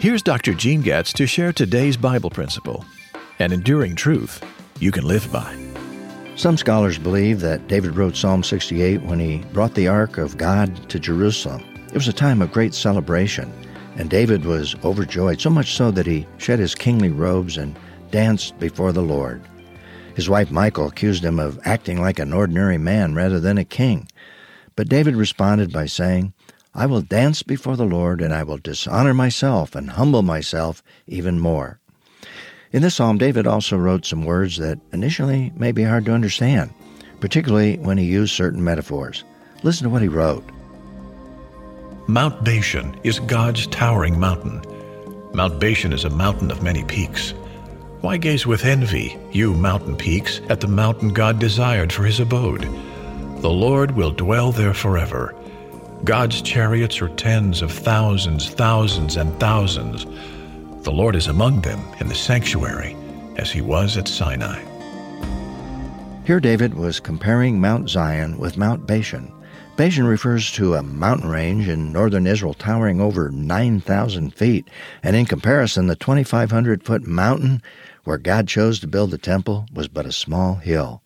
Here's Dr. Gene Getz to share today's Bible principle an enduring truth you can live by. Some scholars believe that David wrote Psalm 68 when he brought the Ark of God to Jerusalem. It was a time of great celebration, and David was overjoyed, so much so that he shed his kingly robes and danced before the Lord. His wife Michal accused him of acting like an ordinary man rather than a king. But David responded by saying, I will dance before the Lord, and I will dishonor myself and humble myself even more. In this psalm, David also wrote some words that initially may be hard to understand, particularly when he used certain metaphors. Listen to what he wrote Mount Bashan is God's towering mountain. Mount Bashan is a mountain of many peaks. Why gaze with envy, you mountain peaks, at the mountain God desired for his abode? The Lord will dwell there forever. God's chariots are tens of thousands, thousands, and thousands. The Lord is among them in the sanctuary, as he was at Sinai. Here, David was comparing Mount Zion with Mount Bashan. Bashan refers to a mountain range in northern Israel towering over 9,000 feet, and in comparison, the 2,500 foot mountain where God chose to build the temple was but a small hill.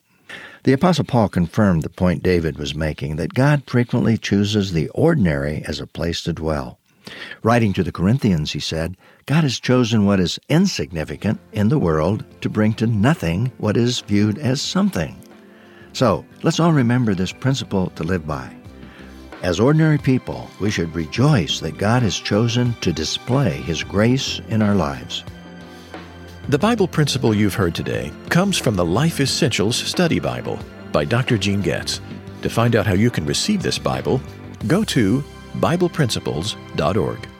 The Apostle Paul confirmed the point David was making that God frequently chooses the ordinary as a place to dwell. Writing to the Corinthians, he said, God has chosen what is insignificant in the world to bring to nothing what is viewed as something. So, let's all remember this principle to live by. As ordinary people, we should rejoice that God has chosen to display His grace in our lives. The Bible principle you've heard today comes from the Life Essentials Study Bible by Dr. Gene Getz. To find out how you can receive this Bible, go to BiblePrinciples.org.